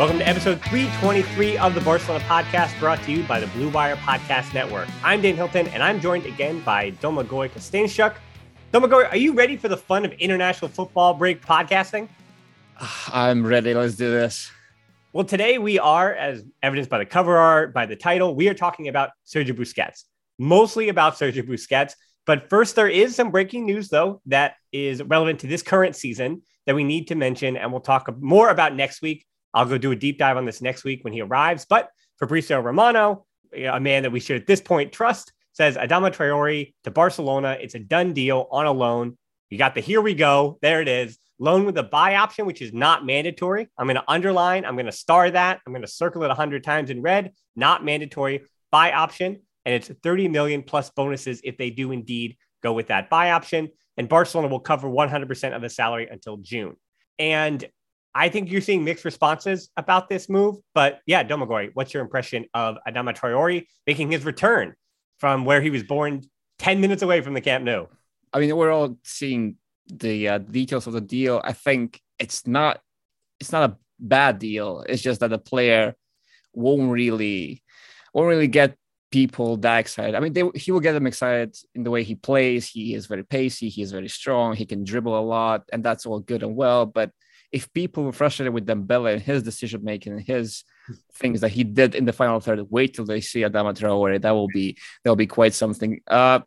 Welcome to episode 323 of the Barcelona podcast, brought to you by the Blue Wire Podcast Network. I'm Dan Hilton, and I'm joined again by Domagoj Kostanjšak. Domagoj, are you ready for the fun of international football break podcasting? Ah, I'm ready. Let's do this. Well, today we are, as evidenced by the cover art, by the title, we are talking about Sergio Busquets, mostly about Sergio Busquets. But first, there is some breaking news, though, that is relevant to this current season that we need to mention, and we'll talk more about next week I'll go do a deep dive on this next week when he arrives. But Fabrizio Romano, a man that we should at this point trust, says Adama Traore to Barcelona. It's a done deal on a loan. You got the here we go. There it is. Loan with a buy option, which is not mandatory. I'm going to underline, I'm going to star that. I'm going to circle it 100 times in red. Not mandatory buy option. And it's 30 million plus bonuses if they do indeed go with that buy option. And Barcelona will cover 100% of the salary until June. And I think you're seeing mixed responses about this move. But yeah, Domagoj, what's your impression of Adama Traore making his return from where he was born 10 minutes away from the Camp Nou? I mean, we're all seeing the uh, details of the deal. I think it's not it's not a bad deal. It's just that the player won't really won't really get people that excited. I mean, they, he will get them excited in the way he plays. He is very pacey. He is very strong. He can dribble a lot, and that's all good and well. But if people were frustrated with Dembele and his decision making and his things that he did in the final third, wait till they see Adama Traore. That will be that will be quite something. Uh,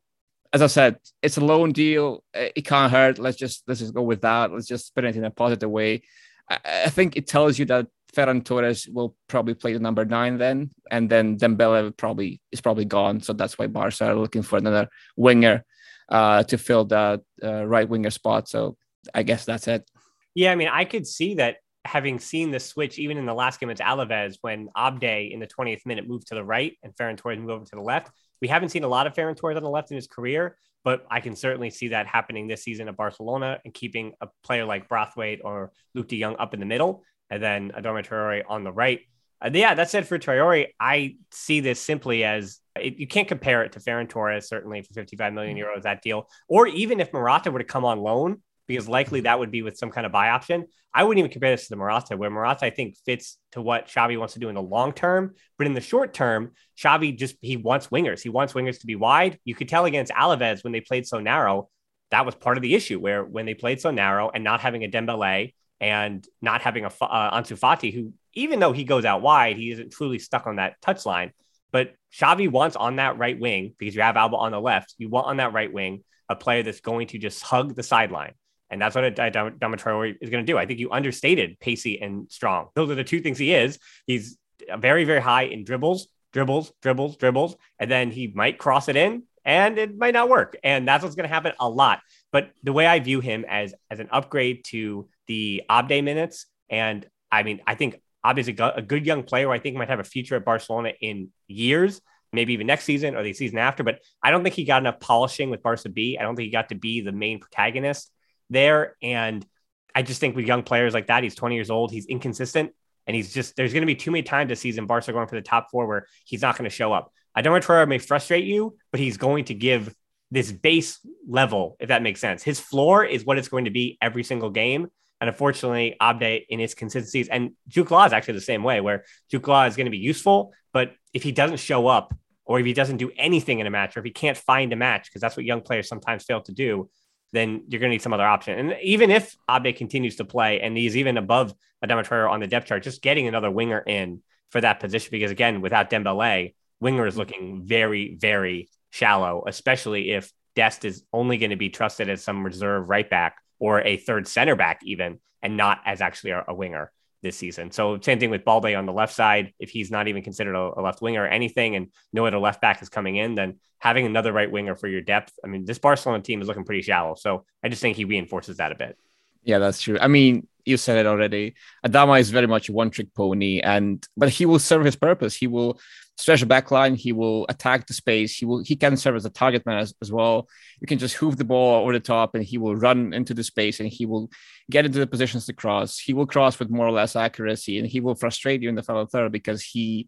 as I said, it's a loan deal. It can't hurt. Let's just let's just go with that. Let's just spin it in a positive way. I, I think it tells you that Ferran Torres will probably play the number nine then, and then Dembele probably is probably gone. So that's why Barca are looking for another winger uh, to fill that uh, right winger spot. So I guess that's it. Yeah, I mean, I could see that having seen the switch even in the last game against Alaves when Abde in the 20th minute moved to the right and Ferran Torres moved over to the left. We haven't seen a lot of Ferran Torres on the left in his career, but I can certainly see that happening this season at Barcelona and keeping a player like Braithwaite or Luuk de Jong up in the middle and then Adama Traore on the right. Uh, yeah, that said, for Traore, I see this simply as it, you can't compare it to Ferran Torres, certainly for 55 million euros, that deal. Or even if Morata were to come on loan, because likely that would be with some kind of buy option. I wouldn't even compare this to the Morata, where Morata I think fits to what Xavi wants to do in the long term, but in the short term, Xavi just he wants wingers. He wants wingers to be wide. You could tell against Alaves when they played so narrow, that was part of the issue where when they played so narrow and not having a Dembele and not having a uh, Ansu Fati, who even though he goes out wide, he isn't truly stuck on that touchline. But Xavi wants on that right wing because you have Alba on the left. You want on that right wing a player that's going to just hug the sideline and that's what Traore is going to do. I think you understated pacey and strong. Those are the two things he is. He's very, very high in dribbles, dribbles, dribbles, dribbles. And then he might cross it in and it might not work. And that's what's going to happen a lot. But the way I view him as, as an upgrade to the Abde minutes, and I mean, I think a, a good young player I think might have a future at Barcelona in years maybe even next season or the season after. But I don't think he got enough polishing with Barca B. I don't think he got to be the main protagonist there. And I just think with young players like that, he's 20 years old, he's inconsistent, and he's just there's going to be too many times this season Barca going for the top four where he's not going to show up. I don't Traore may frustrate you, but he's going to give this base level, if that makes sense. His floor is what it's going to be every single game. And unfortunately, Abde in his consistencies and Jutglà is actually the same way, where Jutglà is going to be useful, but if he doesn't show up or if he doesn't do anything in a match, or if he can't find a match, because that's what young players sometimes fail to do, then you're going to need some other option. And even if Abde continues to play and he's even above Adama Traore on the depth chart, just getting another winger in for that position, because again, without Dembele, winger is mm-hmm. looking very, very shallow, especially if Dest is only going to be trusted as some reserve right back or a third center back, even, and not as actually a, a winger this season. So same thing with Balde on the left side. If he's not even considered a, a, left winger or anything, and no other left back is coming in, then having another right winger for your depth. I mean, this Barcelona team is looking pretty shallow. So I just think he reinforces that a bit. Yeah, that's true. I mean, you said it already. Adama is very much a one-trick pony, and but he will serve his purpose. He will stretch the back line. He will attack the space. He will he can serve as a target man as, as well. You can just hoof the ball over the top, and he will run into the space, and he will get into the positions to cross. He will cross with more or less accuracy, and he will frustrate you in the final third because he.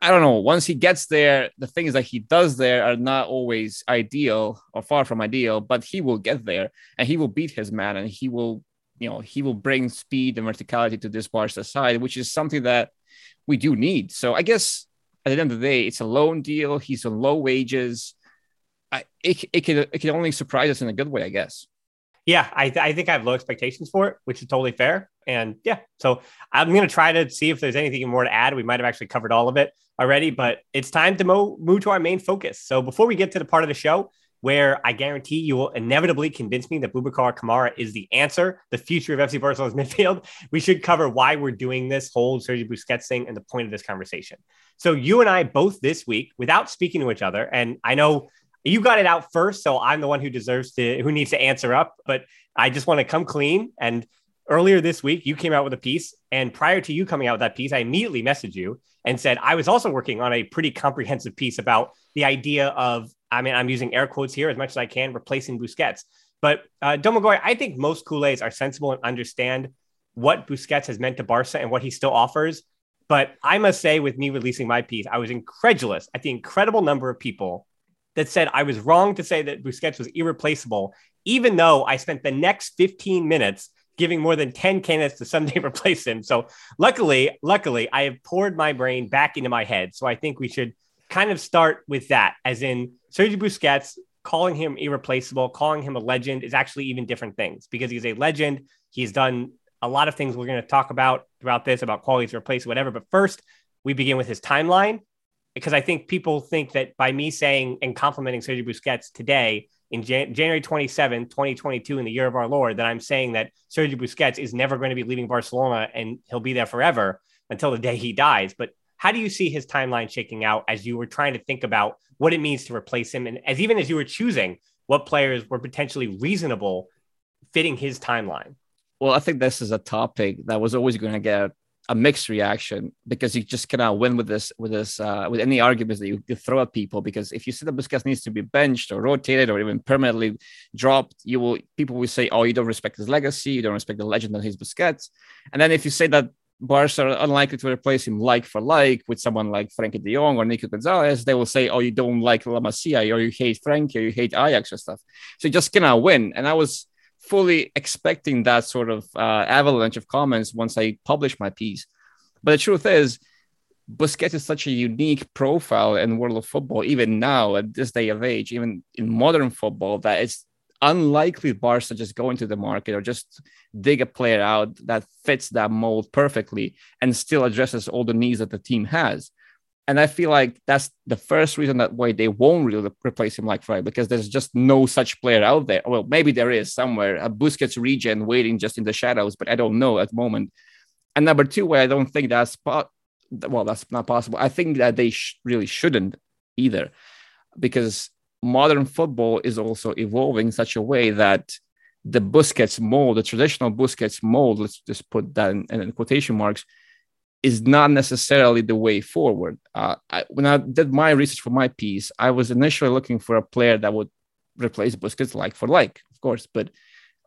I don't know. Once he gets there, the things that he does there are not always ideal or far from ideal, but he will get there and he will beat his man and he will you know he will bring speed and verticality to this Barca side, which is something that we do need. So I guess at the end of the day, it's a loan deal. He's on low wages. I, it, it can it can only surprise us in a good way, I guess. Yeah, I, th- I think I have low expectations for it, which is totally fair. And yeah, so I'm going to try to see if there's anything more to add. We might have actually covered all of it already, but it's time to mo- move to our main focus. So before we get to the part of the show where I guarantee you will inevitably convince me that Boubacar Kamara is the answer, the future of FC Barcelona's midfield, we should cover why we're doing this whole Sergio Busquets thing and the point of this conversation. So you and I both this week, without speaking to each other, and I know you got it out first, so I'm the one who deserves to, who needs to answer up, but I just want to come clean. And earlier this week, you came out with a piece, and prior to you coming out with that piece, I immediately messaged you and said I was also working on a pretty comprehensive piece about the idea of I mean, I'm using air quotes here as much as I can, replacing Busquets. But uh, Domagoj, I think most Culés are sensible and understand what Busquets has meant to Barca and what he still offers. But I must say, with me releasing my piece, I was incredulous at the incredible number of people that said I was wrong to say that Busquets was irreplaceable, even though I spent the next 15 minutes giving more than 10 candidates to someday replace him. So luckily, luckily, I have poured my brain back into my head. So I think we should kind of start with that, as in Sergio Busquets, calling him irreplaceable, calling him a legend is actually even different things because he's a legend. He's done a lot of things we're going to talk about throughout this about qualities replace whatever. But first, we begin with his timeline because I think people think that by me saying and complimenting Sergio Busquets today in Jan- January 27, 2022, in the year of our Lord, that I'm saying that Sergio Busquets is never going to be leaving Barcelona and he'll be there forever until the day he dies. But how do you see his timeline shaking out as you were trying to think about what it means to replace him, and as even as you were choosing what players were potentially reasonable fitting his timeline? Well, I think this is a topic that was always going to get a mixed reaction because you just cannot win with this with this uh, with any arguments that you, you, throw at people. Because if you say that Busquets needs to be benched or rotated or even permanently dropped, you will people will say, "Oh, you don't respect his legacy, you don't respect the legend that he's Busquets." And then if you say that Barca are unlikely to replace him like for like with someone like Frenkie de Jong or Nico Gonzalez, they will say, oh, you don't like La Masia or you hate Frenkie, or you hate Ajax or stuff. So you just cannot win. And I was fully expecting that sort of uh, avalanche of comments once I publish my piece. But the truth is, Busquets is such a unique profile in world of football, even now at this day of age, even in modern football, that it's unlikely Barca just go into the market or just dig a player out that fits that mold perfectly and still addresses all the needs that the team has. And I feel like that's the first reason that why they won't really replace him like Fry because there's just no such player out there. Well, maybe there is somewhere a Busquets regen waiting just in the shadows, but I don't know at the moment. And number two, where I don't think that's po- well, that's not possible. I think that they sh- really shouldn't either, because modern football is also evolving in such a way that the Busquets mold, the traditional Busquets mold, let's just put that in, in quotation marks, is not necessarily the way forward. Uh, I, when I did my research for my piece, I was initially looking for a player that would replace Busquets like for like, of course. But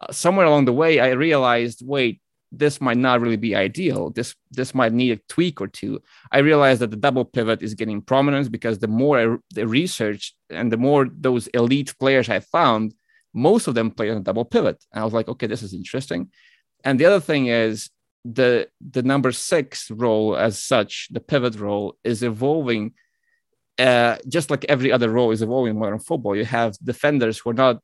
uh, somewhere along the way, I realized, wait, this might not really be ideal. This this might need a tweak or two. I realized that the double pivot is getting prominence because the more I, the research and the more those elite players I found, most of them play on a double pivot. And I was like, okay, this is interesting. And the other thing is the the number six role as such, the pivot role is evolving. Uh, just like every other role is evolving in modern football, you have defenders who are not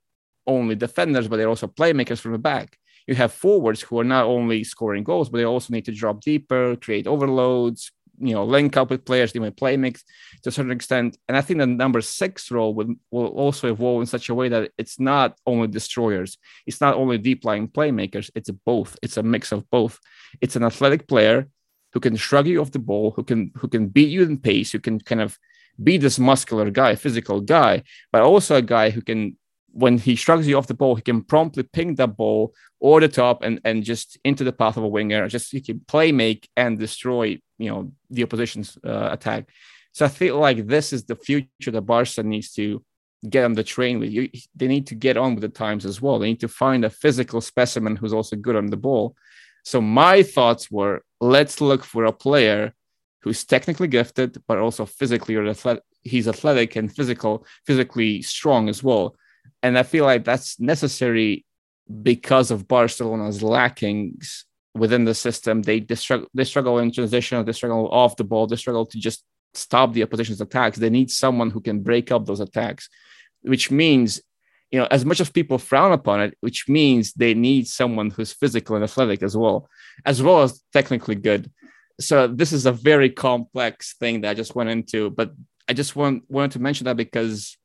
only defenders, but they're also playmakers from the back. You have forwards who are not only scoring goals, but they also need to drop deeper, create overloads, you know, link up with players, they might play mix to a certain extent. And I think the number six role will, will also evolve in such a way that it's not only destroyers, it's not only deep lying playmakers, it's both. It's a mix of both. It's an athletic player who can shrug you off the ball, who can who can beat you in pace, who can kind of be this muscular guy, physical guy, but also a guy who can when he shrugs you off the ball, he can promptly ping that ball over the top and, and just into the path of a winger. Just he can play make and destroy, you know, the opposition's uh, attack. So I feel like this is the future that Barca needs to get on the train with. You, they need to get on with the times as well. They need to find a physical specimen who's also good on the ball. So my thoughts were, let's look for a player who's technically gifted, but also physically or athletic. He's athletic and physical, physically strong as well and I feel like that's necessary because of Barcelona's lackings within the system. They, they, struggle, they struggle in transition, they struggle off the ball, they struggle to just stop the opposition's attacks. They need someone who can break up those attacks, which means, you know, as much as people frown upon it, which means they need someone who's physical and athletic as well, as well as technically good. So this is a very complex thing that I just went into, but I just want wanted to mention that because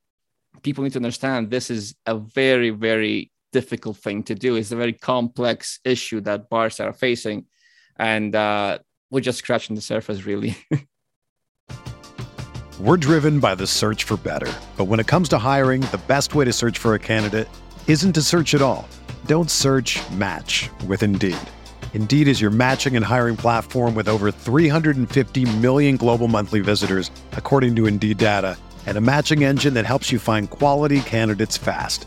people need to understand this is a very, very difficult thing to do. It's a very complex issue that Barca are facing. And uh, we're just scratching the surface, really. we're driven by the search for better. But when it comes to hiring, the best way to search for a candidate isn't to search at all. Don't search match with Indeed. Indeed is your matching and hiring platform with over 350 million global monthly visitors, according to Indeed data and a matching engine that helps you find quality candidates fast.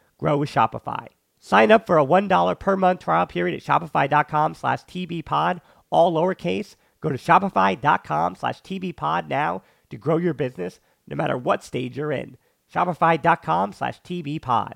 grow with Shopify. Sign up for a $1 per month trial period at shopify.com slash tbpod, all lowercase. Go to shopify.com slash tbpod now to grow your business no matter what stage you're in. Shopify.com slash tbpod.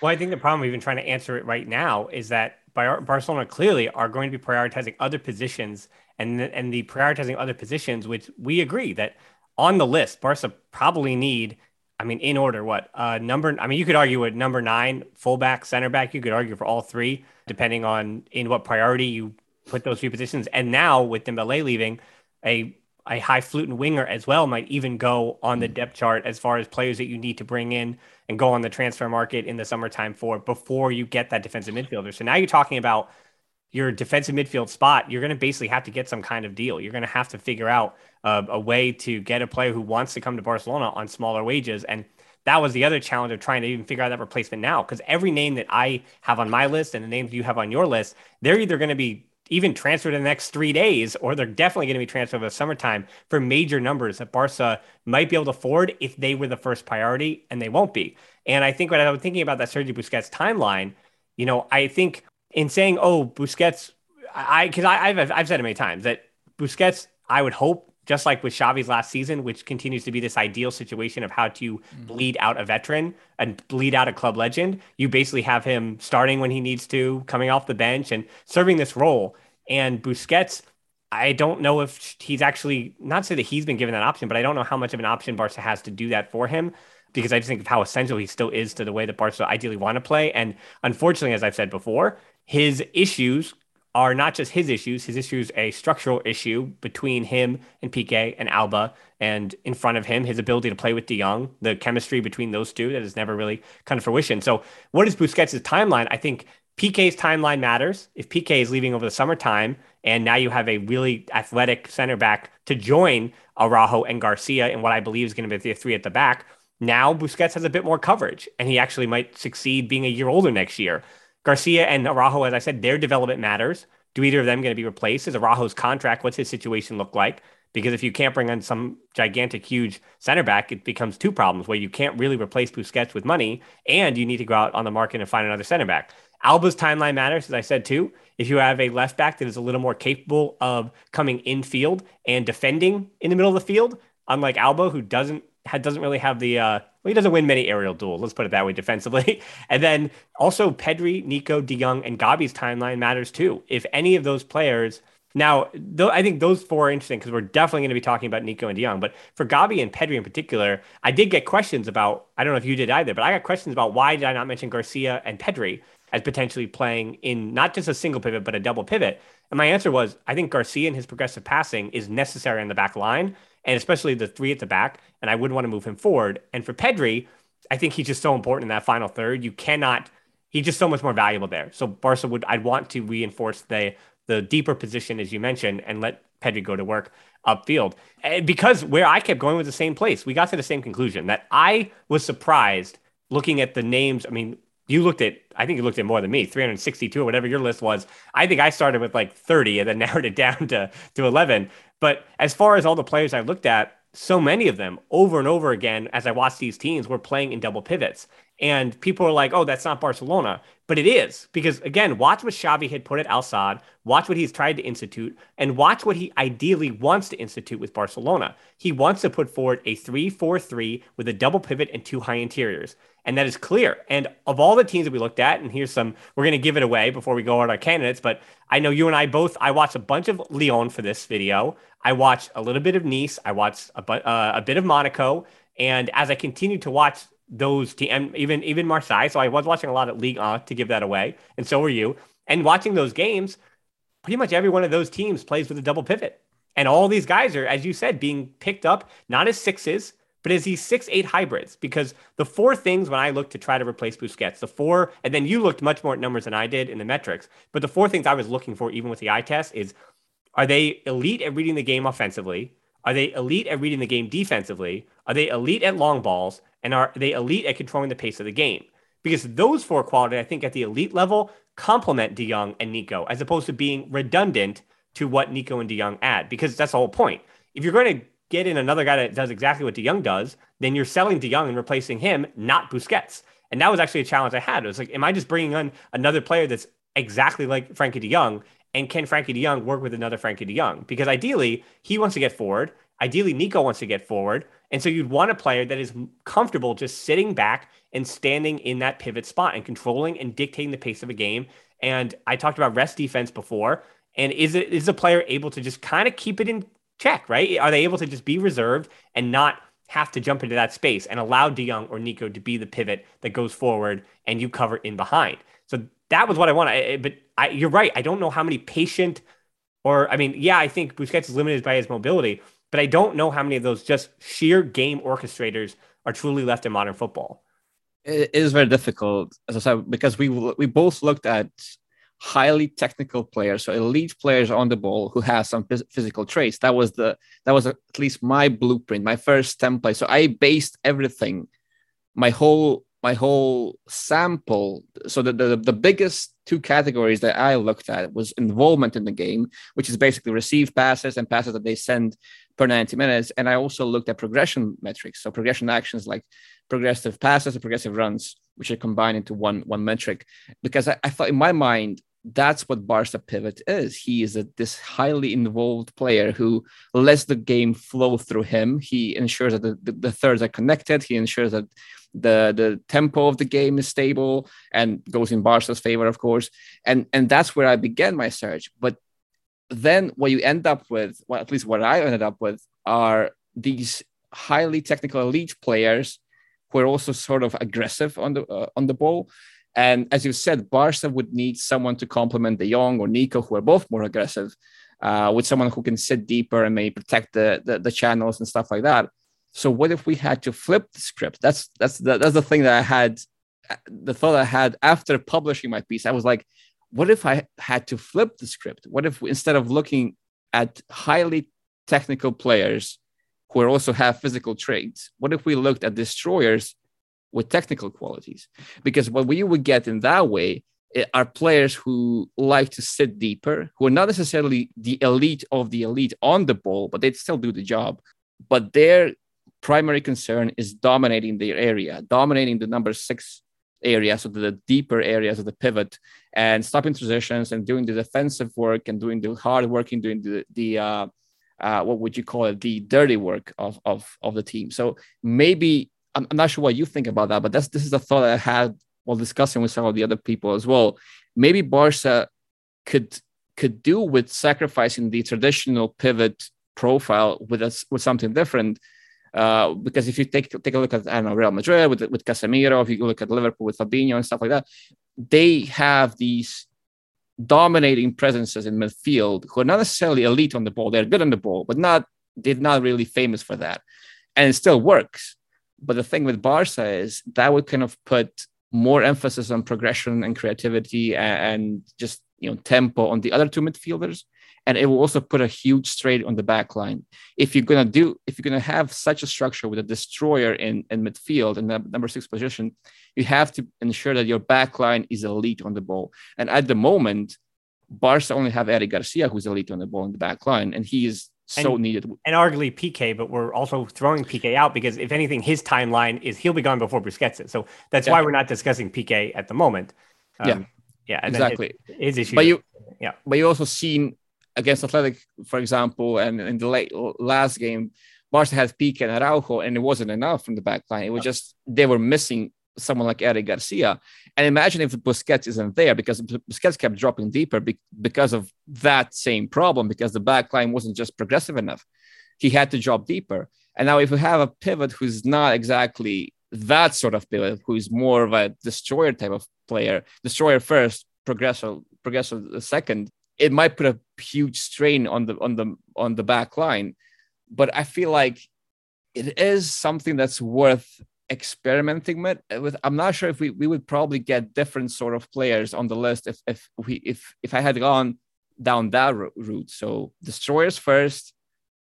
Well, I think the problem, even trying to answer it right now, is that Barcelona clearly are going to be prioritizing other positions and and the prioritizing other positions, which we agree that on the list, Barca probably need. I mean, in order, what uh, number? I mean, you could argue at number nine, fullback, center back. You could argue for all three, depending on in what priority you put those three positions. And now with Dembele leaving, a a Haiflutin winger as well might even go on the depth chart as far as players that you need to bring in and go on the transfer market in the summertime for before you get that defensive midfielder. So now you're talking about your defensive midfield spot, you're going to basically have to get some kind of deal. You're going to have to figure out uh, a way to get a player who wants to come to Barcelona on smaller wages. And that was the other challenge of trying to even figure out that replacement now. Because every name that I have on my list and the names you have on your list, they're either going to be even transferred in the next three days, or they're definitely going to be transferred in the summertime for major numbers that Barca might be able to afford if they were the first priority, and they won't be. And I think when I was thinking about that Sergio Busquets timeline, you know, I think in saying, "Oh, Busquets," I because I, have I've said it many times that Busquets, I would hope, just like with Xavi's last season, which continues to be this ideal situation of how to mm-hmm. bleed out a veteran and bleed out a club legend. You basically have him starting when he needs to, coming off the bench, and serving this role. And Busquets, I don't know if he's actually not say that he's been given that option, but I don't know how much of an option Barca has to do that for him because I just think of how essential he still is to the way that Barca ideally want to play. And unfortunately, as I've said before, his issues are not just his issues. His issues a structural issue between him and Piqué and Alba, and in front of him, his ability to play with De Jong, the chemistry between those two that has never really come to fruition. So, what is Busquets' timeline? I think Piqué's timeline matters. If Piqué is leaving over the summertime, and now you have a really athletic center back to join Araujo and Garcia in what I believe is going to be the three at the back. Now Busquets has a bit more coverage, and he actually might succeed being a year older next year. Garcia and Araujo, as I said, their development matters. Do either of them going to be replaced? Is Araujo's contract? What's his situation look like? Because if you can't bring on some gigantic, huge center back, it becomes two problems where you can't really replace Busquets with money, and you need to go out on the market and find another center back. Alba's timeline matters, as I said too. If you have a left back that is a little more capable of coming in field and defending in the middle of the field, unlike Alba, who doesn't doesn't really have the uh, well, he doesn't win many aerial duels. Let's put it that way defensively. and then also Pedri, Nico, De Jong, and Gabi's timeline matters too. If any of those players now, I think those four are interesting because we're definitely going to be talking about Nico and De Jong. But for Gabi and Pedri in particular, I did get questions about. I don't know if you did either, but I got questions about why did I not mention Garcia and Pedri as potentially playing in not just a single pivot but a double pivot. And my answer was I think Garcia and his progressive passing is necessary on the back line and especially the three at the back. And I wouldn't want to move him forward. And for Pedri, I think he's just so important in that final third. You cannot. He's just so much more valuable there. So Barca would. I'd want to reinforce the the deeper position as you mentioned and let Pedri go to work upfield. And because where I kept going was the same place. We got to the same conclusion that I was surprised looking at the names. I mean, you looked at I think you looked at more than me, 362 or whatever your list was. I think I started with like 30 and then narrowed it down to to 11. But as far as all the players I looked at, so many of them over and over again as I watched these teams were playing in double pivots. And people are like, oh, that's not Barcelona. But it is because, again, watch what Xavi had put at Al Sadd, watch what he's tried to institute, and watch what he ideally wants to institute with Barcelona. He wants to put forward a 3 4 3 with a double pivot and two high interiors. And that is clear. And of all the teams that we looked at, and here's some, we're going to give it away before we go on our candidates, but I know you and I both, I watched a bunch of Lyon for this video. I watched a little bit of Nice. I watched a, uh, a bit of Monaco. And as I continued to watch those teams, even, even Marseille, so I was watching a lot of Ligue 1 to give that away. And so were you. And watching those games, pretty much every one of those teams plays with a double pivot. And all these guys are, as you said, being picked up not as sixes, but as these six eight hybrids? Because the four things when I look to try to replace Busquets, the four, and then you looked much more at numbers than I did in the metrics, but the four things I was looking for, even with the eye test, is are they elite at reading the game offensively? Are they elite at reading the game defensively? Are they elite at long balls? And are they elite at controlling the pace of the game? Because those four qualities, I think, at the elite level, complement De Jong and Nico, as opposed to being redundant to what Nico and De Jong add because that's the whole point. If you're going to get in another guy that does exactly what De Jong does, then you're selling De Jong and replacing him, not Busquets. And that was actually a challenge I had. It was like, am I just bringing on another player that's exactly like Frenkie De Jong? And can Frenkie De Jong work with another Frenkie De Jong? Because ideally, he wants to get forward. Ideally, Nico wants to get forward. And so you'd want a player that is comfortable just sitting back and standing in that pivot spot and controlling and dictating the pace of a game. And I talked about rest defense before. And is it is a player able to just kind of keep it in check, right? Are they able to just be reserved and not have to jump into that space and allow De or Nico to be the pivot that goes forward and you cover in behind? So that was what I want. I, eh, eh, but I, you're right. I don't know how many patient, or I mean, yeah, I think Busquets is limited by his mobility, but I don't know how many of those just sheer game orchestrators are truly left in modern football. It is very difficult, as I said, because we we both looked at highly technical players, so elite players on the ball who have some physical traits. That was the that was at least my blueprint, my first template. So I based everything, my whole my whole sample. So the, the the biggest two categories that I looked at was involvement in the game, which is basically receive passes and passes that they send per 90 minutes. And I also looked at progression metrics, so progression actions like progressive passes and progressive runs, which are combined into one one metric. Because I, I thought in my mind that's what Barca pivot is. He is a, this highly involved player who lets the game flow through him. He ensures that the, the, the, thirds are connected. He ensures that the the tempo of the game is stable and goes in Barca's favor, of course. And and that's where I began my search. But then what you end up with, well, at least what I ended up with, are these highly technical elite players who are also sort of aggressive on the uh, on the ball and as you said, Barca would need someone to complement De Jong or Nico, who are both more aggressive, uh, with someone who can sit deeper and maybe protect the, the, the channels and stuff like that. So what if we had to flip the script? That's that's the, that's the thing that I had, the thought I had after publishing my piece. I was like, what if I had to flip the script? What if instead of looking at highly technical players who also have physical traits, what if we looked at destroyers with technical qualities. Because what we would get in that way eh, are players who like to sit deeper, who are not necessarily the elite of the elite on the ball, but they still do the job. But their primary concern is dominating their area, dominating the number six area, so the deeper areas of the pivot, and stopping transitions and doing the defensive work and doing the hard working, doing the the uh, uh, what would you call it, the dirty work of of of the team. So maybe I'm, I'm not sure what you think about that, but that's this is a thought I had while discussing with some of the other people as well. Maybe Barca could could do with sacrificing the traditional pivot profile with us with something different. Uh, because if you take take a look at I don't know Real Madrid with with Casemiro, if you look at Liverpool with Fabinho and stuff like that, they have these dominating presences in midfield who are not necessarily elite on the ball. They're good on the ball, but not they're not really famous for that, and it still works. But the thing with Barca is that would kind of put more emphasis on progression and creativity and, and just you know tempo on the other two midfielders and it will also put a huge strain on the back line. If you're gonna do, if you're gonna have such a structure with a destroyer in, in midfield and the number six position, you have to ensure that your back line is elite on the ball. And at the moment, Barca only have Eric Garcia who's elite on the ball in the back line, and he is so and, needed. And arguably Piqué, but we're also throwing Piqué out because if anything, his timeline is he'll be gone before Busquets is. So that's yeah. why we're not discussing Piqué at the moment. Um, yeah, yeah, exactly. His, his, issue, but you, yeah, but you also seen against Athletic, for example, and in the late last game, Barca had Piqué and Araujo, and it wasn't enough from the back line. It was just they were missing someone like Eric Garcia. And imagine if Busquets isn't there because Busquets kept dropping deeper because of that same problem, because the back line wasn't just progressive enough. He had to drop deeper. And now, if we have a pivot who's not exactly that sort of pivot, who's more of a destroyer type of player, destroyer first, progressive, progressive second, it might put a huge strain on the on the on the back line. But I feel like it is something that's worth experimenting with, with. I'm not sure if we, we would probably get different sort of players on the list if if we if if i had gone down that route. So destroyers first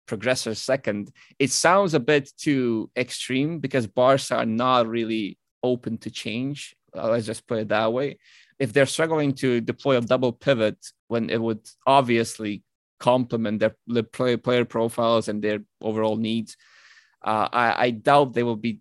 progressors second. It sounds a bit too extreme because Barca are not really open to change. Uh, let's just put it that way if they're struggling to deploy a double pivot when it would obviously complement their, player, player profiles and their overall needs. Uh, I, I doubt they will be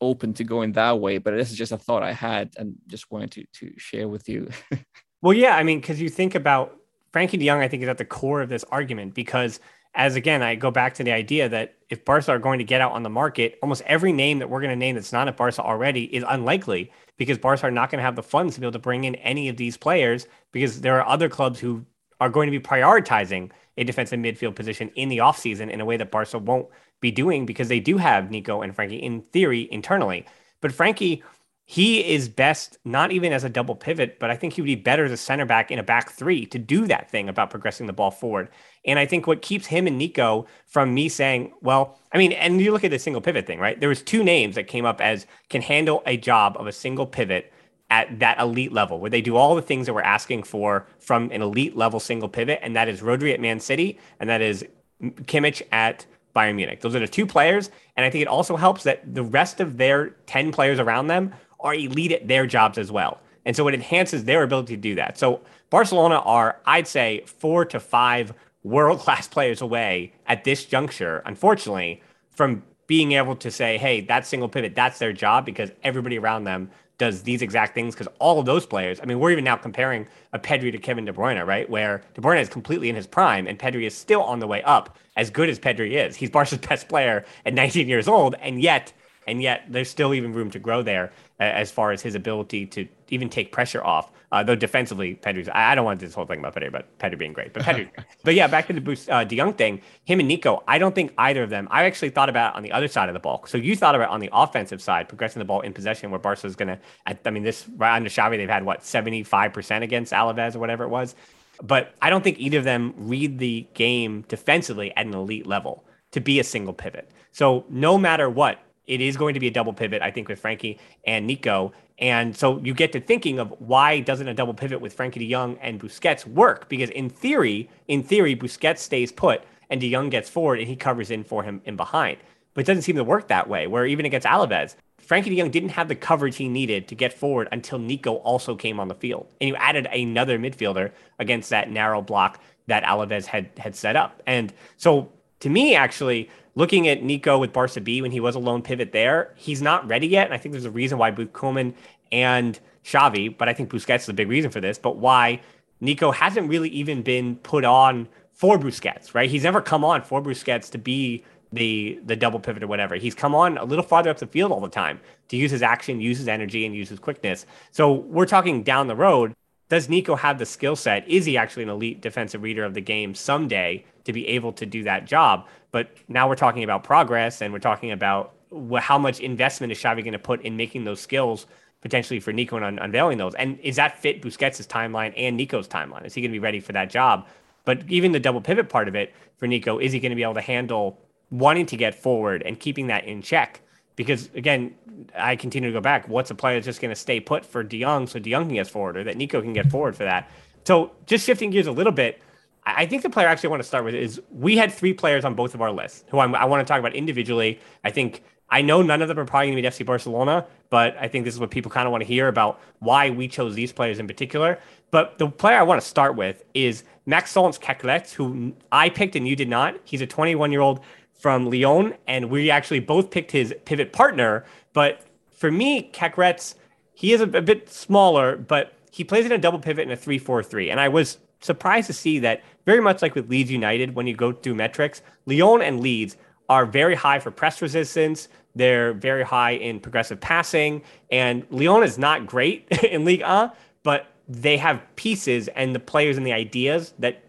open to going that way, but this is just a thought I had and just wanted to to share with you. well, yeah, I mean, because you think about Frenkie De Jong, I think is at the core of this argument because as again, I go back to the idea that if Barca are going to get out on the market, almost every name that we're going to name that's not at Barca already is unlikely because Barca are not going to have the funds to be able to bring in any of these players because there are other clubs who are going to be prioritizing a defensive midfield position in the offseason in a way that Barca won't be doing because they do have Nico and Frenkie in theory internally. But Frenkie, he is best not even as a double pivot, but I think he would be better as a center back in a back three to do that thing about progressing the ball forward. And I think what keeps him and Nico from me saying, well, I mean, and you look at the single pivot thing, right? There was two names that came up as can handle a job of a single pivot at that elite level where they do all the things that we're asking for from an elite level single pivot. And that is Rodri at Man City and that is Kimmich at Bayern Munich. Those are the two players. And I think it also helps that the rest of their 10 players around them are elite at their jobs as well. And so it enhances their ability to do that. So Barcelona are, I'd say, four to five world class players away at this juncture, unfortunately, from being able to say, hey, that single pivot, that's their job because everybody around them does these exact things because all of those players, I mean, we're even now comparing a Pedri to Kevin De Bruyne, right? Where De Bruyne is completely in his prime and Pedri is still on the way up, as good as Pedri is. He's Barca's best player at 19 years old, and yet and yet there's still even room to grow there as far as his ability to even take pressure off. Uh, though defensively, Pedri's, I, I, don't want this whole thing about Pedri, but Pedri being great. But Pedri, but yeah, back to the boost, uh, De Jong thing. Him and Nico, I don't think either of them. I actually thought about on the other side of the ball. So you thought about on the offensive side, progressing the ball in possession, where Barca is going to. I mean, this right under Xavi, they've had what 75 percent against Alaves or whatever it was. But I don't think either of them read the game defensively at an elite level to be a single pivot. So no matter what, it is going to be a double pivot, I think, with Frenkie and Nico. And so you get to thinking of why doesn't a double pivot with Frenkie de Jong and Busquets work? Because in theory, in theory, Busquets stays put and de Jong gets forward and he covers in for him in behind. But it doesn't seem to work that way, where even against Alaves, Frenkie de Jong didn't have the coverage he needed to get forward until Nico also came on the field. And you added another midfielder against that narrow block that Alaves had had set up. And so to me, actually, looking at Nico with Barca B when he was a lone pivot there, he's not ready yet. And I think there's a reason why Koeman and Xavi, but I think Busquets is a big reason for this, but why Nico hasn't really even been put on for Busquets, right? He's never come on for Busquets to be the the double pivot or whatever. He's come on a little farther up the field all the time to use his action, use his energy, and use his quickness. So we're talking down the road. Does Nico have the skill set? Is he actually an elite defensive reader of the game someday to be able to do that job? But now we're talking about progress and we're talking about how much investment is Xavi going to put in making those skills potentially for Nico and un- unveiling those. And is that fit Busquets' timeline and Nico's timeline? Is he going to be ready for that job? But even the double pivot part of it for Nico, is he going to be able to handle wanting to get forward and keeping that in check? Because again, I continue to go back. What's a player that's just going to stay put for De Jong so De Jong can get forward or that Nico can get forward for that? So just shifting gears a little bit, I think the player I actually want to start with is we had three players on both of our lists who I'm, i want to talk about individually. I think I know none of them are probably going to be FC Barcelona, but I think this is what people kind of want to hear about why we chose these players in particular. But the player I want to start with is Maxence Caqueret, who I picked and you did not. He's a 21 year old from Lyon, and we actually both picked his pivot partner. But for me, Caqueret, he is a, a bit smaller, but he plays in a double pivot in a 3 4 3. And I was surprised to see that very much like with Leeds United, when you go through metrics, Lyon and Leeds are very high for press resistance. They're very high in progressive passing. And Lyon is not great in Ligue 1, but they have pieces and the players and the ideas that,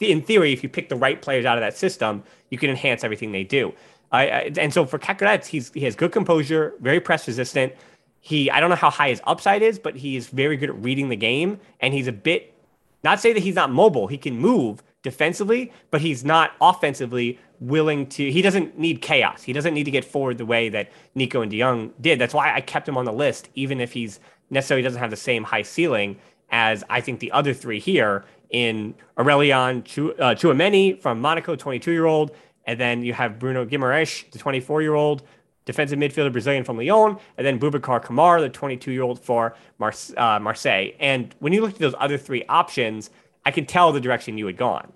in theory, if you pick the right players out of that system, you can enhance everything they do. I, I, and so for Caqueret, he's he has good composure, very press resistant. He I don't know how high his upside is, but he is very good at reading the game, and he's a bit not say that he's not mobile. He can move defensively, but he's not offensively willing to. He doesn't need chaos. He doesn't need to get forward the way that Nico and De Jong did. That's why I kept him on the list, even if he's necessarily doesn't have the same high ceiling as I think the other three here in Aurelien uh, Tchouameni from Monaco, 22 year old, and then you have Bruno Guimaraes, the 24 year old, defensive midfielder Brazilian from Lyon, and then Boubacar Kamara, the 22 year old for uh, Marseille. And when you look at those other three options, I can tell the direction you had gone.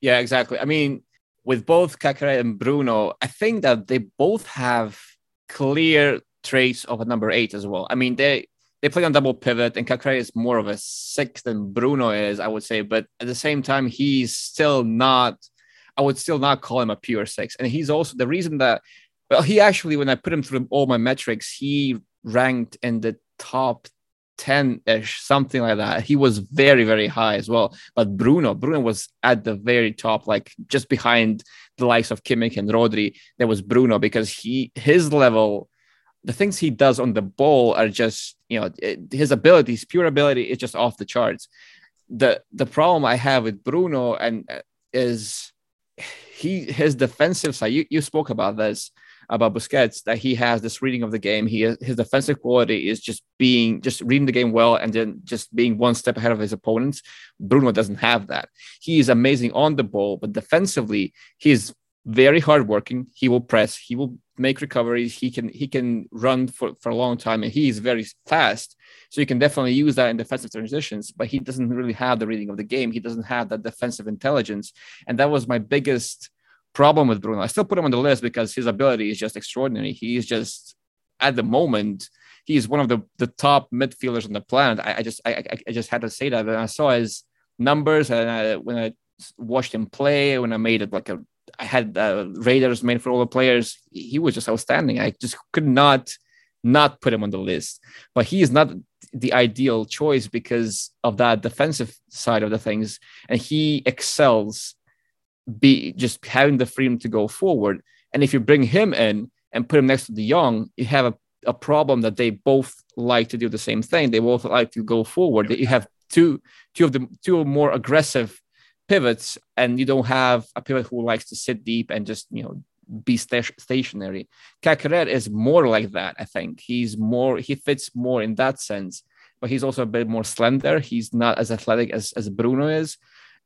Yeah, exactly. I mean, with both Caqueret and Bruno, I think that they both have clear traits of a number eight as well. I mean, they they play on double pivot, and Caqueret is more of a six than Bruno is, I would say. But at the same time, he's still not. I would still not call him a pure six, and he's also the reason that. Well, he actually, when I put him through all my metrics, he ranked in the top 10 ish, something like that. He was very, very high as well. But Bruno, Bruno was at the very top, like just behind the likes of Kimmich and Rodri. There was Bruno because he, his level, the things he does on the ball are just, you know, it, his ability, his pure ability is just off the charts. The, the problem I have with Bruno and uh, is he, his defensive side, you, you spoke about this about Busquets that he has this reading of the game. He his defensive quality is just being just reading the game well and then just being one step ahead of his opponents. Bruno doesn't have that. He is amazing on the ball, but defensively, he's very hardworking. He will press. He will make recoveries. He can he can run for, for a long time, and he is very fast. So you can definitely use that in defensive transitions. But he doesn't really have the reading of the game. He doesn't have that defensive intelligence, and that was my biggest problem with Bruno. I still put him on the list because his ability is just extraordinary. He is just at the moment he is one of the, the top midfielders on the planet. I, I just I, I, just had to say that. And I saw his numbers and I, when I watched him play, when I made it like a I had uh, radars made for all the players. He was just outstanding. I just could not not put him on the list. But he is not the ideal choice because of that defensive side of the things, and he excels be just having the freedom to go forward. And if you bring him in and put him next to De Jong, you have a, a problem that they both like to do the same thing. They both like to go forward. You have two two of the two more aggressive pivots, and you don't have a pivot who likes to sit deep and just you know be st- stationary. Caqueret is more like that. I think he's more he fits more in that sense, but he's also a bit more slender. He's not as athletic as as Bruno is.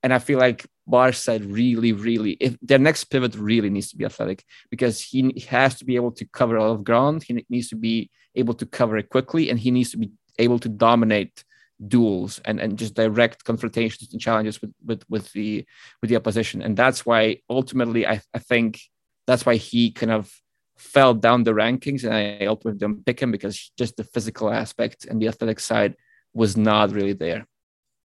And I feel like Barca said really, really, if their next pivot really needs to be athletic because he has to be able to cover a lot of ground. He needs to be able to cover it quickly and he needs to be able to dominate duels and, and just direct confrontations and challenges with, with, with the with the opposition. And that's why ultimately I, I think that's why he kind of fell down the rankings and I ultimately didn't pick him because just the physical aspect and the athletic side was not really there.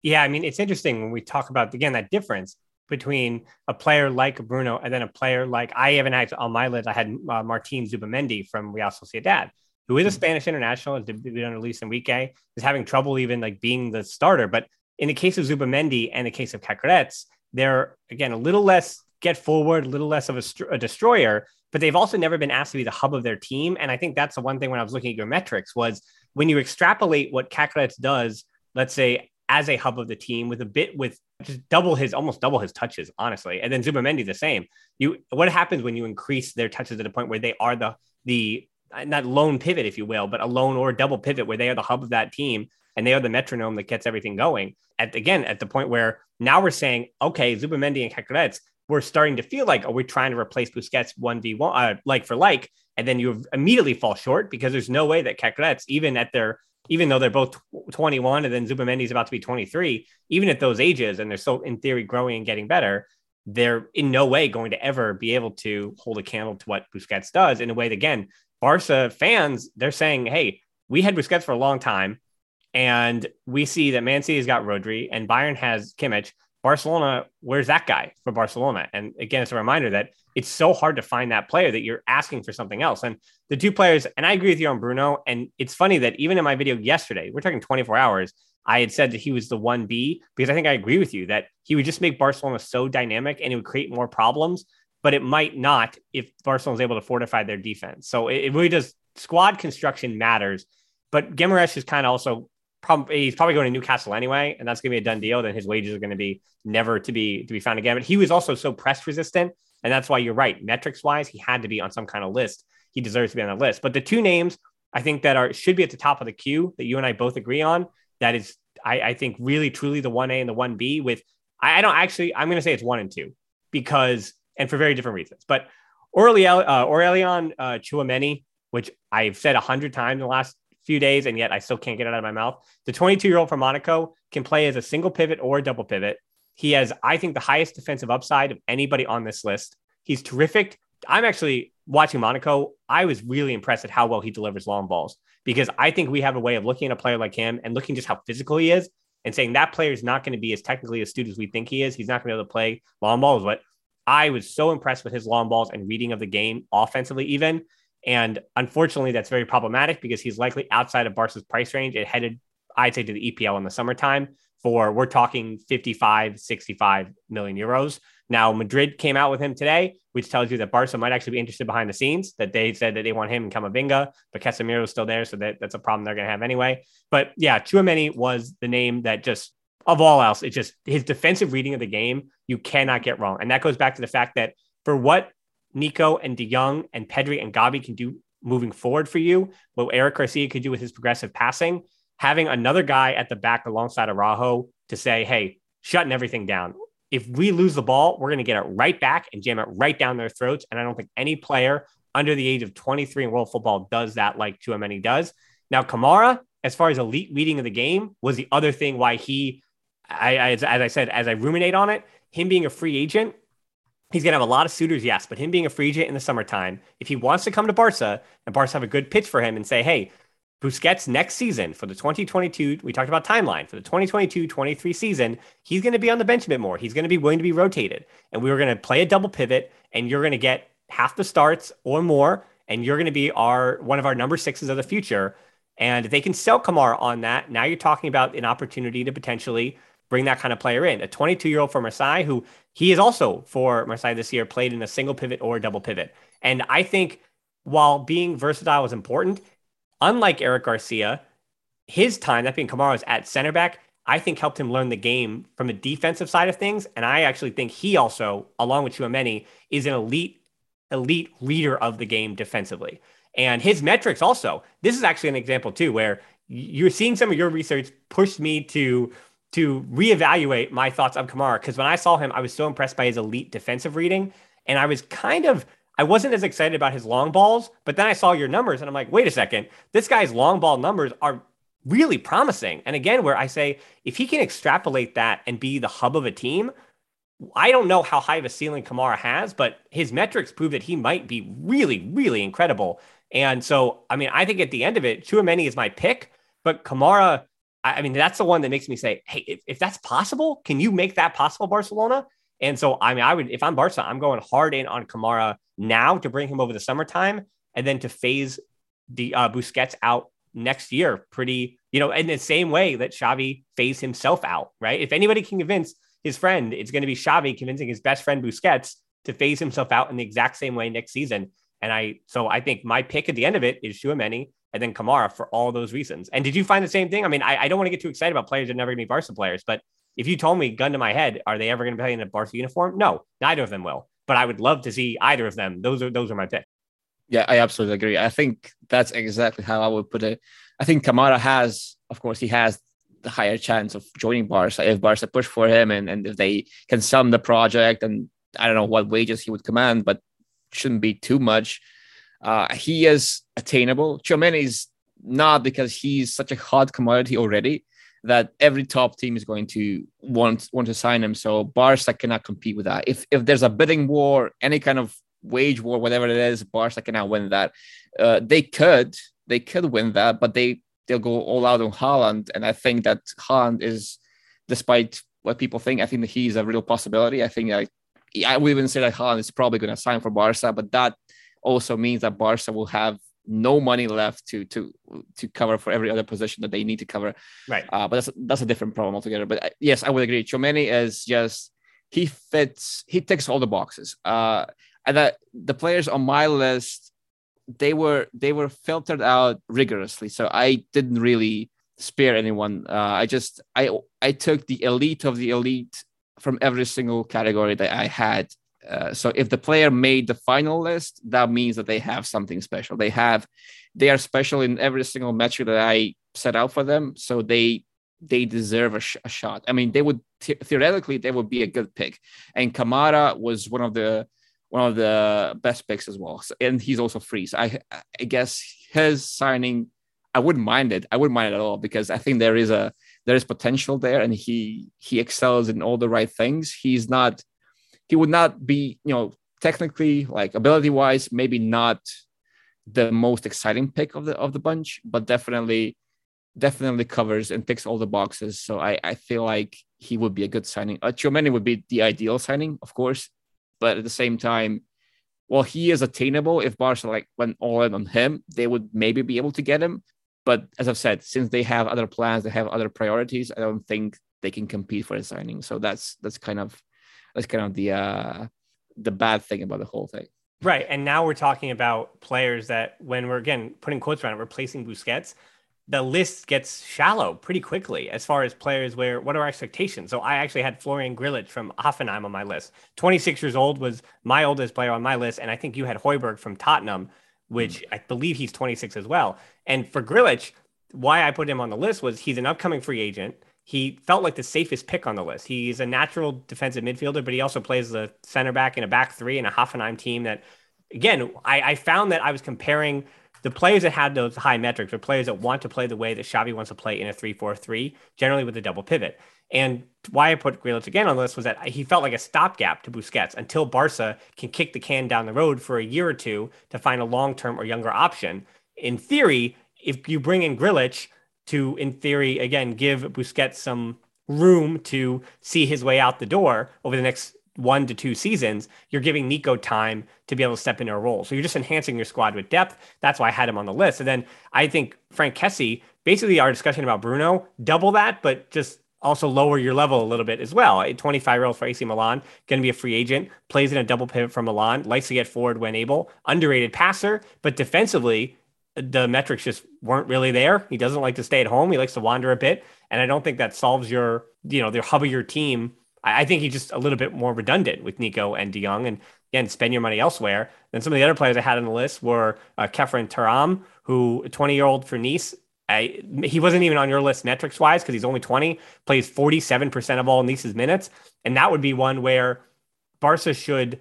Yeah, I mean, it's interesting when we talk about again that difference between a player like Bruno and then a player like I haven't had on my list. I had uh, Martin Zubimendi from Real Sociedad, who is a mm-hmm. Spanish international, has been under Luis Enrique, is having trouble even like being the starter. But in the case of Zubimendi and the case of Caqueret, they're again a little less get forward, a little less of a, a, destroyer, but they've also never been asked to be the hub of their team. And I think that's the one thing when I was looking at your metrics was when you extrapolate what Caqueret does, let's say as a hub of the team with a bit with just double his almost double his touches, honestly. And then Zubimendi the same. You what happens when you increase their touches to the point where they are the the not lone pivot, if you will, but a lone or double pivot where they are the hub of that team and they are the metronome that gets everything going. At again, at the point where now we're saying, okay, Zubimendi and Caqueret, we're starting to feel like, are we trying to replace Busquets 1v1 uh, like for like? And then you immediately fall short because there's no way that Caqueret, even at their even though they're both 21 and then Zubimendi is about to be 23, even at those ages, and they're still in theory growing and getting better, they're in no way going to ever be able to hold a candle to what Busquets does in a way that, again, Barca fans, they're saying, hey, we had Busquets for a long time, and we see that Man City has got Rodri and Bayern has Kimmich. Barcelona, where's that guy for Barcelona? And again, it's a reminder that it's so hard to find that player that you're asking for something else. And the two players, and I agree with you on Bruno. And it's funny that even in my video yesterday, we're talking 24 hours, I had said that he was the 1B because I think I agree with you that he would just make Barcelona so dynamic and it would create more problems, but it might not if Barcelona is able to fortify their defense. So it, it really does. Squad construction matters, but Guimaraes is kind of also probably he's probably going to Newcastle anyway, and that's going to be a done deal. Then his wages are going to be never to be to be found again. But he was also so press resistant and that's why you're right. Metrics wise, he had to be on some kind of list. He deserves to be on the list. But the two names I think that are should be at the top of the queue that you and I both agree on. That is, I, I think, really truly the one A and the one B. With I, I, don't actually, I'm going to say it's one and two because, and for very different reasons. But Aurélien, uh, Aurélien uh, which I've said a hundred times in the last few days, and yet I still can't get it out of my mouth. The 22 year old from Monaco can play as a single pivot or a double pivot. He has, I think, the highest defensive upside of anybody on this list. He's terrific. I'm actually watching Monaco. I was really impressed at how well he delivers long balls because I think we have a way of looking at a player like him and looking just how physical he is and saying that player is not going to be as technically astute as we think he is. He's not going to be able to play long balls. But I was so impressed with his long balls and reading of the game offensively, even. And unfortunately, that's very problematic because he's likely outside of Barca's price range. It headed, I'd say, to the EPL in the summertime for we're talking 55, 65 million euros. Now, Madrid came out with him today, which tells you that Barca might actually be interested behind the scenes, that they said that they want him and Camavinga, but Casemiro is still there. So that, that's a problem they're going to have anyway. But yeah, Tchouameni was the name that just, of all else, it's just his defensive reading of the game, you cannot get wrong. And that goes back to the fact that for what Nico and De Jong and Pedri and Gavi can do moving forward for you, what Eric Garcia could do with his progressive passing, having another guy at the back alongside Araujo to say, hey, shutting everything down. If we lose the ball, we're going to get it right back and jam it right down their throats. And I don't think any player under the age of 23 in world football does that like Tchouameni does. Now, Kamara, as far as elite reading of the game, was the other thing why he, I, I as, as I said, as I ruminate on it, him being a free agent, he's going to have a lot of suitors, yes, but him being a free agent in the summertime, if he wants to come to Barca and Barca have a good pitch for him and say, hey, Busquets next season for the 2022, we talked about timeline for the 2022 23 season, he's going to be on the bench a bit more. He's going to be willing to be rotated. And we were going to play a double pivot, and you're going to get half the starts or more. And you're going to be our one of our number sixes of the future. And they can sell Kamara on that. Now you're talking about an opportunity to potentially bring that kind of player in. A 22 year old from Marseille, who he is also for Marseille this year, played in a single pivot or a double pivot. And I think while being versatile is important, unlike Eric Garcia, his time, that being Kamara's at center back, I think helped him learn the game from a defensive side of things. And I actually think he also, along with Tchouameni, is an elite, elite reader of the game defensively. And his metrics also, this is actually an example too, where you're seeing some of your research push me to to reevaluate my thoughts of Kamara. Because when I saw him, I was so impressed by his elite defensive reading. And I was kind of I wasn't as excited about his long balls, but then I saw your numbers and I'm like, wait a second, this guy's long ball numbers are really promising. And again, where I say, if he can extrapolate that and be the hub of a team, I don't know how high of a ceiling Kamara has, but his metrics prove that he might be really, really incredible. And so, I mean, I think at the end of it, Tchouameni is my pick, but Kamara, I, I mean, that's the one that makes me say, hey, if, if that's possible, can you make that possible, Barcelona? And so, I mean, I would, if I'm Barca, I'm going hard in on Kamara now to bring him over the summertime and then to phase the uh, Busquets out next year. Pretty, you know, in the same way that Xavi phased himself out, right? If anybody can convince his friend, it's going to be Xavi convincing his best friend Busquets to phase himself out in the exact same way next season. And I, so I think my pick at the end of it is Tchouameni and then Kamara for all those reasons. And did you find the same thing? I mean, I, I don't want to get too excited about players that are never going to be Barca players, but if you told me, gun to my head, are they ever going to play in a Barca uniform? No, neither of them will. But I would love to see either of them. Those are those are my picks. Yeah, I absolutely agree. I think that's exactly how I would put it. I think Kamara has, of course, he has the higher chance of joining Barca if Barca push for him and, and if they can sum the project and I don't know what wages he would command, but shouldn't be too much. Uh, he is attainable. Tchouameni is not because he's such a hot commodity already that every top team is going to want want to sign him. So Barca cannot compete with that. If if there's a bidding war, any kind of wage war, whatever it is, Barca cannot win that. Uh, they could they could win that, but they they'll go all out on Haaland, and I think that Haaland is, despite what people think, I think that he's a real possibility. I think I I would even say that Haaland is probably going to sign for Barca, but that also means that Barca will have no money left to to to cover for every other position that they need to cover. Right. Uh, but that's that's a different problem altogether. But uh, yes, I would agree. Tchouameni is just he fits. He ticks all the boxes. Uh, and that the players on my list they were they were filtered out rigorously. So I didn't really spare anyone. Uh, I just I I took the elite of the elite from every single category that I had uh, so if the player made the final list, that means that they have something special. They have, they are special in every single metric that I set out for them. So they they deserve a, sh- a shot. I mean, they would theoretically they would be a good pick. And Kamara was one of the one of the best picks as well. So, and he's also free. So I I guess his signing, I wouldn't mind it. I wouldn't mind it at all because I think there is a there is potential there, and he he excels in all the right things. He's not he would not be you know technically like ability wise maybe not the most exciting pick of the of the bunch, but definitely definitely covers and ticks all the boxes. So I I feel like he would be a good signing. Uh, Tchouameni would be the ideal signing, of course, but at the same time, well, he is attainable, if Barca like went all in on him, they would maybe be able to get him. But as I've said, since they have other plans, they have other priorities. I don't think they can compete for a signing. So that's that's kind of that's kind of the uh the bad thing about the whole thing. Right. And now we're talking about players that, when we're again putting quotes around it, replacing Busquets, the list gets shallow pretty quickly as far as players where what are our expectations. So I actually had Florian Grillitsch from Hoffenheim on my list. 26 years old was my oldest player on my list. And I think you had Højbjerg from Tottenham, which mm. I believe he's 26 as well. And for Grillitsch, why I put him on the list was he's an upcoming free agent he felt like the safest pick on the list. He's a natural defensive midfielder, but he also plays the center back in a back three in a Hoffenheim team that, again, I, I found that I was comparing the players that had those high metrics are players that want to play the way that Xavi wants to play in a 3-4-3, generally with a double pivot. And why I put Grillitsch again on the list was that he felt like a stopgap to Busquets until Barca can kick the can down the road for a year or two to find a long-term or younger option. In theory, if you bring in Grillitsch, to, in theory, again, give Busquets some room to see his way out the door over the next one to two seasons, you're giving Nico time to be able to step into a role. So you're just enhancing your squad with depth. That's why I had him on the list. And then I think Franck Kessié, basically our discussion about Bruno, double that, but just also lower your level a little bit as well. A 25 year old for AC Milan, going to be a free agent, plays in a double pivot from Milan, likes to get forward when able, underrated passer, but defensively the metrics just weren't really there. He doesn't like to stay at home. He likes to wander a bit. And I don't think that solves your, you know, the hub of your team. I, I think he's just a little bit more redundant with Nico and De Jong and again, spend your money elsewhere. Then some of the other players I had on the list were uh, Khéphren Thuram, who 20 year old for Nice. I, he wasn't even on your list metrics wise because he's only 20, plays 47% of all Nice's minutes. And that would be one where Barca should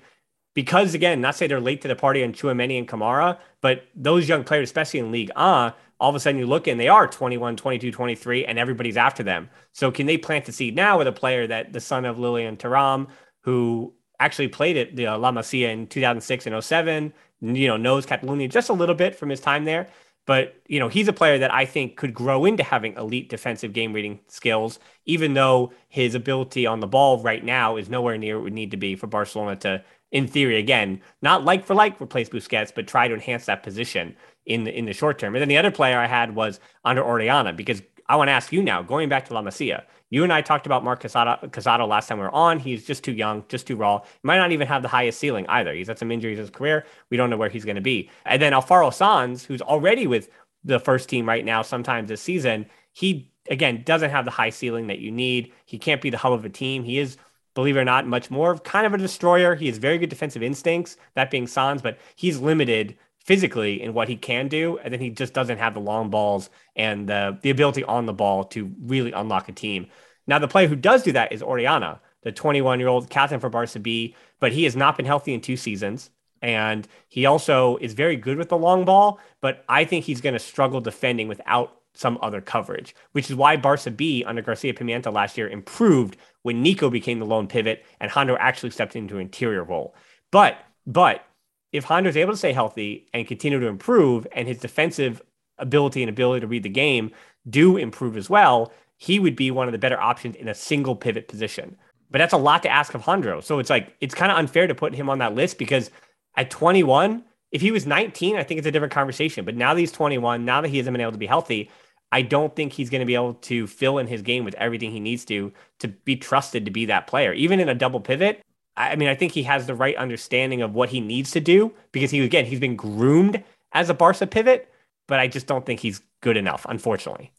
because again, not say they're late to the party on Tchouameni and Kamara, but those young players, especially in Ligue 1, all of a sudden you look and they are 21, 22, 23, and everybody's after them. So can they plant the seed now with a player that the son of Lilian Thuram, who actually played at the uh, La Masia in 2006 and 07, you know, knows Catalonia just a little bit from his time there. But, you know, he's a player that I think could grow into having elite defensive game reading skills, even though his ability on the ball right now is nowhere near what would need to be for Barcelona to in theory, again, not like for like replace Busquets, but try to enhance that position in the in the short term. And then the other player I had was Jandro Orellana, because I want to ask you now, going back to La Masia, you and I talked about Marc Casado, Casado last time we were on. He's just too young, just too raw. He might not even have the highest ceiling either. He's had some injuries in his career. We don't know where he's going to be. And then Álvaro Sanz, who's already with the first team right now, sometimes this season, he again doesn't have the high ceiling that you need. He can't be the hub of a team. He is believe it or not, much more of kind of a destroyer. He has very good defensive instincts, that being Sanz, but he's limited physically in what he can do. And then he just doesn't have the long balls and the, the ability on the ball to really unlock a team. Now, the player who does do that is Orellana, the 21 year old captain for Barca B, but he has not been healthy in two seasons. And he also is very good with the long ball, but I think he's going to struggle defending without some other coverage, which is why Barca B under Garcia Pimienta last year improved when Nico became the lone pivot and Jandro actually stepped into an interior role. But but if Jandro is able to stay healthy and continue to improve, and his defensive ability and ability to read the game do improve as well, he would be one of the better options in a single pivot position. But that's a lot to ask of Jandro. So it's like it's kind of unfair to put him on that list because at 21, if he was 19, I think it's a different conversation. But now that he's 21, now that he hasn't been able to be healthy, I don't think he's going to be able to fill in his game with everything he needs to to be trusted to be that player. Even in a double pivot, I mean, I think he has the right understanding of what he needs to do because he again he's been groomed as a Barca pivot, but I just don't think he's good enough, unfortunately.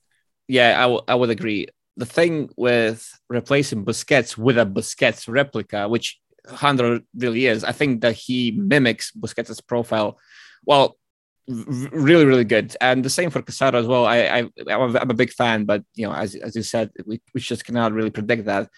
Yeah, I, w- I would agree. The thing with replacing Busquets with a Busquets replica, which Jandro really is, I think that he mimics Busquets' profile. Well, really really good and the same for Casado as well I, I I'm a big fan but you know as, as you said we, we just cannot really predict that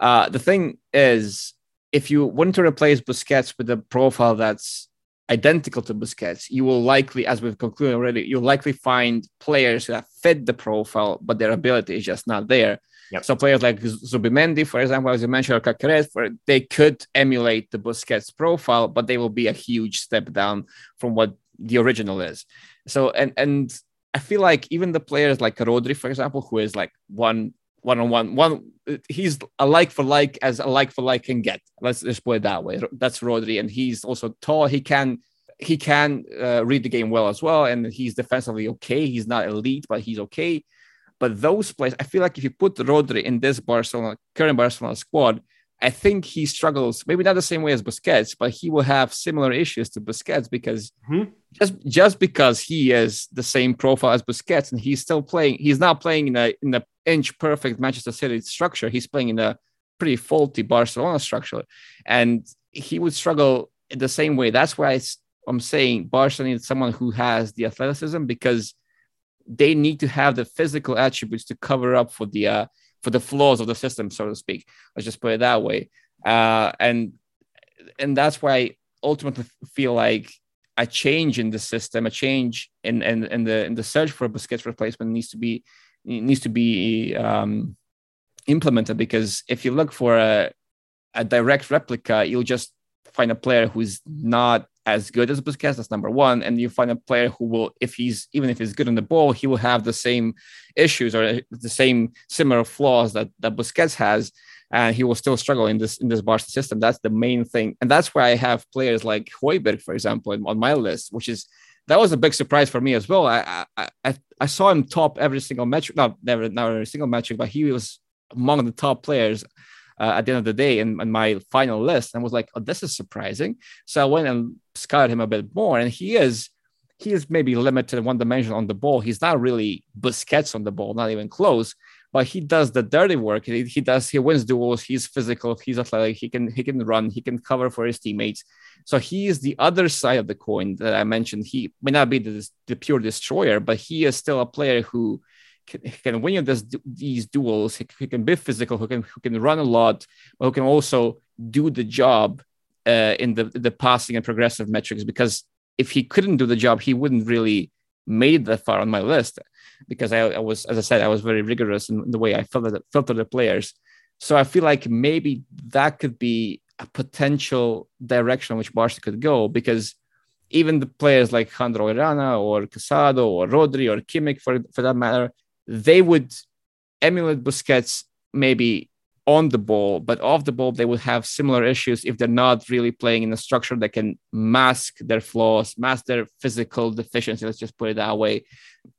uh, the thing is if you want to replace Busquets with a profile that's identical to Busquets, you will likely, as we've concluded already, you'll likely find players that fit the profile, but their ability is just not there. Yep. So players like Zubimendi, for example, as you mentioned, or they could emulate the Busquets profile, but they will be a huge step down from what the original is. So and and I feel like even the players like Rodri, for example, who is like one one on one, one he's a like for like as a like for like can get. Let's just put it that way. That's Rodri, and he's also tall. He can he can uh, read the game well as well, and he's defensively okay. He's not elite, but he's okay. But those players, I feel like if you put Rodri in this Barcelona current Barcelona squad, I think he struggles, maybe not the same way as Busquets, but he will have similar issues to Busquets because mm-hmm. just just because he is the same profile as Busquets and he's still playing, he's not playing in a in a inch perfect Manchester City structure. He's playing in a pretty faulty Barcelona structure, and he would struggle in the same way. That's why I'm saying Barcelona needs someone who has the athleticism because they need to have the physical attributes to cover up for the uh, for the flaws of the system, so to speak. Let's just put it that way. Uh, and and that's why I ultimately feel like a change in the system, a change in in, in the in the search for a Busquets replacement needs to be needs to be um, implemented because if you look for a a direct replica, you'll just find a player who's not as good as Busquets. That's number one. And you find a player who will, if he's even if he's good on the ball, he will have the same issues or the same similar flaws that that Busquets has, and he will still struggle in this in this Barca system. That's the main thing, and that's why I have players like Højbjerg, for example, on my list, which is that was a big surprise for me as well. I I I, I saw him top every single metric, not never not every single metric, but he was among the top players uh, at the end of the day in, in, my final list and was like, oh, this is surprising. So I went and scouted him a bit more, and he is he is maybe limited one dimension on the ball. He's not really Busquets on the ball, not even close. But he does the dirty work. He, he does. He wins duels. He's physical. He's athletic. He can he can run. He can cover for his teammates. So he is the other side of the coin that I mentioned. He may not be the, the pure destroyer, but he is still a player who can, can win you this, these duels. He, he, can be physical. Who can who can run a lot, but who can also do the job uh, in the the passing and progressive metrics. Because if he couldn't do the job, he wouldn't really made that far on my list. Because I, I was, as I said, I was very rigorous in the way I filtered filter the players. So I feel like maybe that could be a potential direction which Barca could go because even the players like Jandro Orellana or Casado or Rodri or Kimmich for, for that matter, they would emulate Busquets maybe on the ball, but off the ball, they would have similar issues if they're not really playing in a structure that can mask their flaws, mask their physical deficiency, let's just put it that way,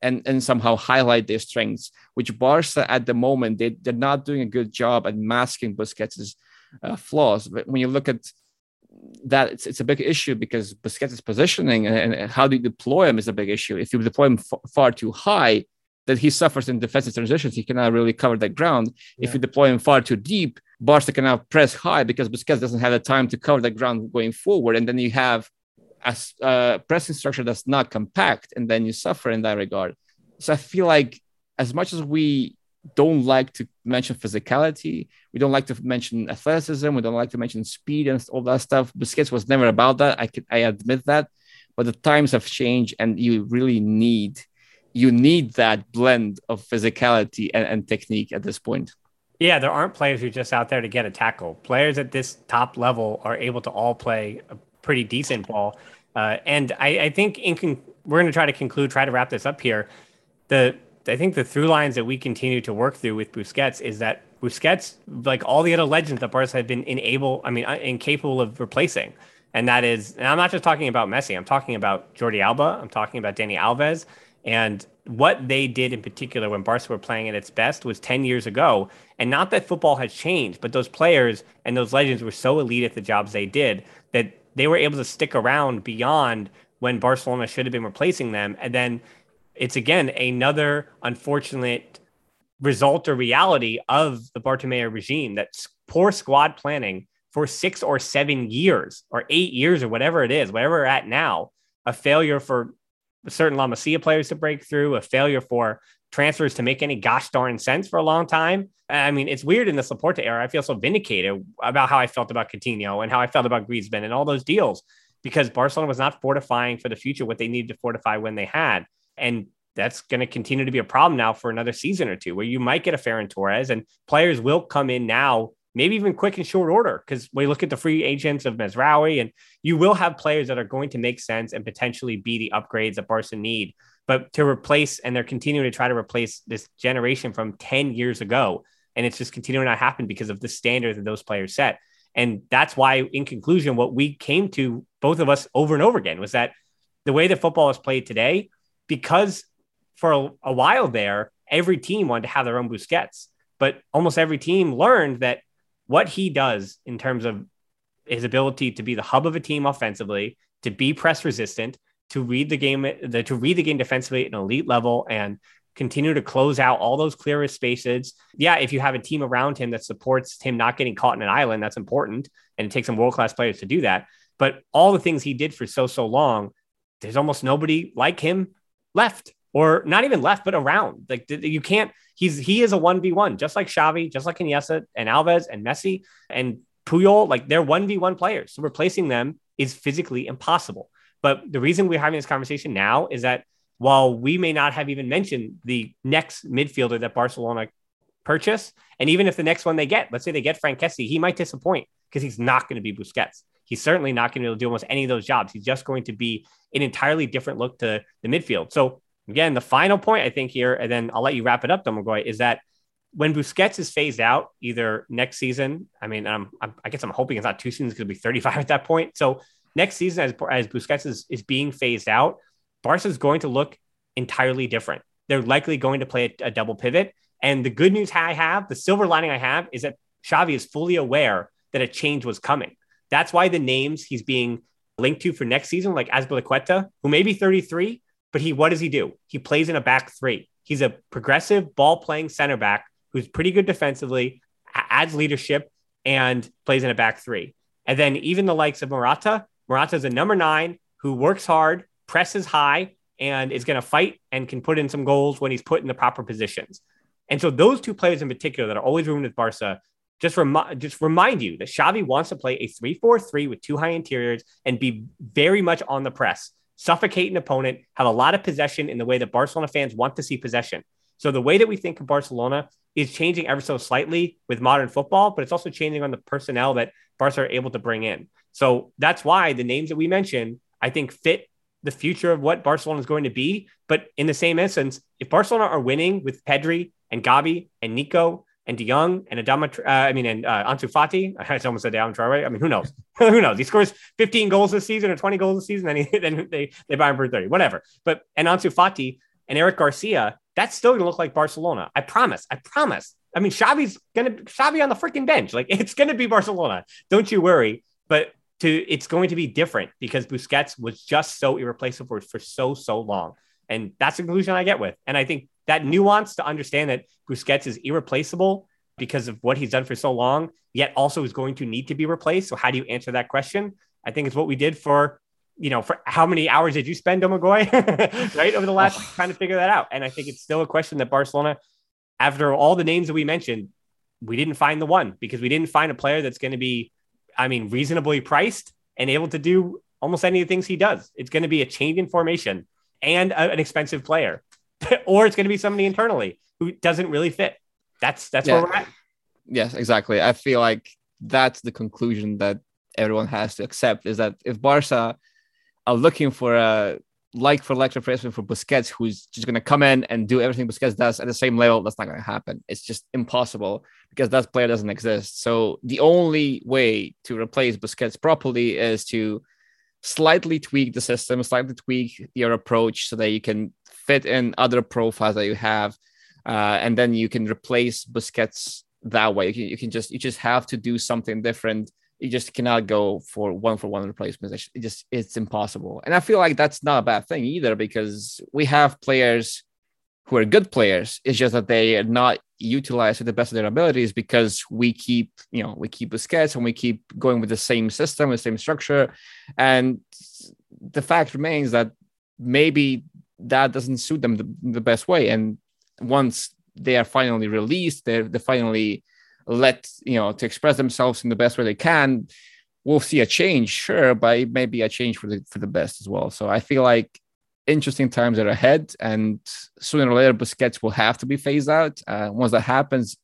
and, and somehow highlight their strengths, which Barca at the moment, they, they're not doing a good job at masking Busquets' uh, flaws. But when you look at that, it's, it's a big issue because Busquets' positioning and, and, how do you deploy him is a big issue. If you deploy him f- far too high, that he suffers in defensive transitions. He cannot really cover that ground. Yeah. If you deploy him far too deep, Barca cannot press high because Busquets doesn't have the time to cover that ground going forward. And then you have a, a pressing structure that's not compact, and then you suffer in that regard. So I feel like as much as we don't like to mention physicality, we don't like to mention athleticism, we don't like to mention speed and all that stuff. Busquets was never about that. I can I admit that, but the times have changed, and you really need you need that blend of physicality and, and technique at this point. Yeah, there aren't players who are just out there to get a tackle. Players at this top level are able to all play a pretty decent ball. Uh, and I, I think in con- we're going to try to conclude, try to wrap this up here. The I think the through lines that we continue to work through with Busquets is that Busquets, like all the other legends that Barca have been unable, I mean, uh, incapable of replacing. And that is, and I'm not just talking about Messi. I'm talking about Jordi Alba. I'm talking about Dani Alves. And what they did in particular when Barca were playing at its best was 10 years ago. And not that football has changed, but those players and those legends were so elite at the jobs they did that they were able to stick around beyond when Barcelona should have been replacing them. And then it's again another unfortunate result or reality of the Bartomeu regime that poor squad planning for six or seven years or eight years or whatever it is, whatever we're at now, a failure for certain La Masia players to break through, a failure for transfers to make any gosh darn sense for a long time. I mean, it's weird in this Laporta era. I feel so vindicated about how I felt about Coutinho and how I felt about Griezmann and all those deals because Barcelona was not fortifying for the future what they needed to fortify when they had. And that's going to continue to be a problem now for another season or two, where you might get a Ferran Torres and players will come in now, maybe even quick and short order. Because we look at the free agents of Mazraoui, and you will have players that are going to make sense and potentially be the upgrades that Barca need. But to replace, and they're continuing to try to replace this generation from 10 years ago. And it's just continuing to happen because of the standards that those players set. And that's why, in conclusion, what we came to, both of us over and over again, was that the way that football is played today, because for a, a while there, every team wanted to have their own Busquets, but almost every team learned that what he does in terms of his ability to be the hub of a team offensively, to be press resistant, to read the game, the, to read the game defensively at an elite level, and continue to close out all those clearest spaces. Yeah, if you have a team around him that supports him not getting caught in an island, that's important, and it takes some world class players to do that. But all the things he did for so so long, there's almost nobody like him left or not even left, but around. Like you can't. He's he is a one v one, just like Xavi, just like Iniesta and Alves and Messi and Puyol. Like they're one v one players. So replacing them is physically impossible. But the reason we're having this conversation now is that while we may not have even mentioned the next midfielder that Barcelona purchase, and even if the next one they get, let's say they get Franck Kessié, he might disappoint because he's not going to be Busquets. He's certainly not going to be able to do almost any of those jobs. He's just going to be an entirely different look to the midfield. So Again, the final point I think here, and then I'll let you wrap it up, Domagoj, is that when Busquets is phased out, either next season, I mean, I'm, I'm, i guess I'm hoping it's not two seasons because it'll be 35 at that point. So next season, as, as Busquets is, is being phased out, Barca is going to look entirely different. They're likely going to play a, a double pivot. And the good news I have, the silver lining I have, is that Xavi is fully aware that a change was coming. That's why the names he's being linked to for next season, like Azpilicueta, who may be 33, but he, what does he do? He plays in a back three. He's a progressive ball playing center back who's pretty good defensively, adds leadership, and plays in a back three. And then even the likes of Morata, is a number nine who works hard, presses high, and is going to fight and can put in some goals when he's put in the proper positions. And so those two players in particular that are always rumored with Barca just, remi- just remind you that Xavi wants to play a 3-4-3 with two high interiors and be very much on the press suffocate an opponent, have a lot of possession in the way that Barcelona fans want to see possession. So the way that we think of Barcelona is changing ever so slightly with modern football, but it's also changing on the personnel that Barca are able to bring in. So that's why the names that we mentioned, I think, fit the future of what Barcelona is going to be. But in the same instance, if Barcelona are winning with Pedri and Gavi and Nico and De Jong and Adama, uh, I mean, and uh, Ansu Fati. I almost said Adama Traore. I mean, who knows? who knows? He scores 15 goals this season or 20 goals this season, then, he, then they, they buy him for 30, whatever. But, and Ansu Fati and Eric Garcia, that's still going to look like Barcelona. I promise. I promise. I mean, Xavi's going to, Xavi on the freaking bench. Like, it's going to be Barcelona. Don't you worry. But to, it's going to be different because Busquets was just so irreplaceable for, for so, so long. And that's the conclusion I get with. And I think that nuance to understand that Busquets is irreplaceable because of what he's done for so long, yet also is going to need to be replaced. So how do you answer that question? I think it's what we did for, you know, for how many hours did you spend, Domagoj, right? Over the last oh. trying to figure that out. And I think it's still a question that Barcelona, after all the names that we mentioned, we didn't find the one because we didn't find a player that's going to be, I mean, reasonably priced and able to do almost any of the things he does. It's going to be a change in formation and a, an expensive player, or it's going to be somebody internally who doesn't really fit. That's that's yeah. where we're at. Yes, exactly. I feel like that's the conclusion that everyone has to accept is that if Barca are looking for a like for like replacement for Busquets, who's just going to come in and do everything Busquets does at the same level, that's not going to happen. It's just impossible because that player doesn't exist. So the only way to replace Busquets properly is to slightly tweak the system, slightly tweak your approach so that you can fit in other profiles that you have uh, and then you can replace Busquets that way. You can, you can just you just have to do something different. You just cannot go for one for one replacements. It just it's impossible. And I feel like that's not a bad thing either because we have players who are good players. It's just that they are not utilized to the best of their abilities because we keep, you know, we keep Busquets and we keep going with the same system, the same structure. And the fact remains that maybe that doesn't suit them the, the best way. And once they are finally released, they're, they finally let you know to express themselves in the best way they can. we'll see a change, sure, but it may be a change for the for the best as well. So I feel like interesting times are ahead, and sooner or later, Busquets will have to be phased out. Uh, once that happens,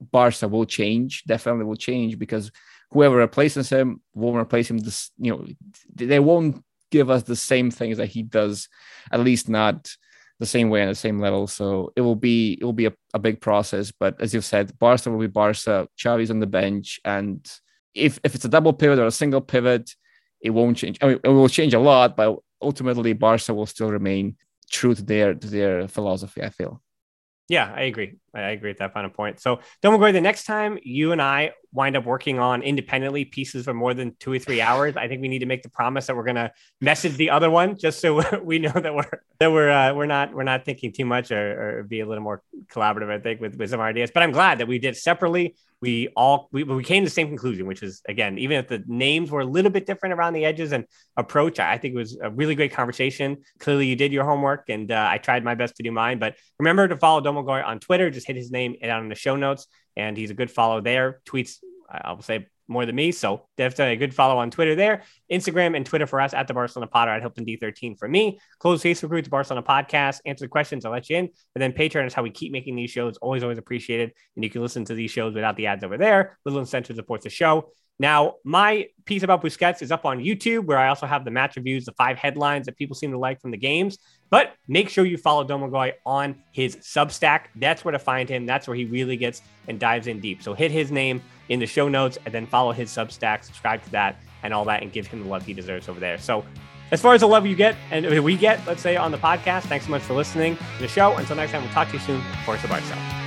Barca will change, definitely will change because whoever replaces him won't replace him. This, you know, they won't give us the same things that he does, at least not the same way and the same level. So it will be it will be a, a big process. But as you've said, Barca will be Barca. Xavi's on the bench, and if if it's a double pivot or a single pivot, it won't change. I mean, it will change a lot, but ultimately Barca will still remain true to their to their philosophy. I feel. Yeah, I agree. I agree with that final point. So, Domagoj, the next time you and I wind up working on independently pieces for more than two or three hours, I think we need to make the promise that we're going to message the other one just so we know that we're that we're uh, we're not we're not thinking too much or, or be a little more collaborative. I think with with some ideas. But I'm glad that we did separately. We all we, we came to the same conclusion, which is again, even if the names were a little bit different around the edges and approach, I think it was a really great conversation. Clearly, you did your homework, and uh, I tried my best to do mine. But remember to follow Domagoj on Twitter. Just hit his name down in the show notes, and he's a good follow there. Tweets, I will say more than me. So definitely a good follow on Twitter there. Instagram and Twitter for us at the Barcelona Potter at Hilton D13 for me. Close Facebook group, the Barcelona Podcast. Answer the questions, I'll let you in. And then Patreon is how we keep making these shows. Always, always appreciated. And you can listen to these shows without the ads over there. Little incentive supports the show. Now, my piece about Busquets is up on YouTube, where I also have the match reviews, the five headlines that people seem to like from the games. But make sure you follow Domagoj on his Substack. That's where to find him. That's where he really gets and dives in deep. So hit his name in the show notes and then follow his Substack, subscribe to that and all that, and give him the love he deserves over there. So, as far as the love you get and we get, let's say on the podcast, thanks so much for listening to the show. Until next time, we'll talk to you soon. Forza Barca.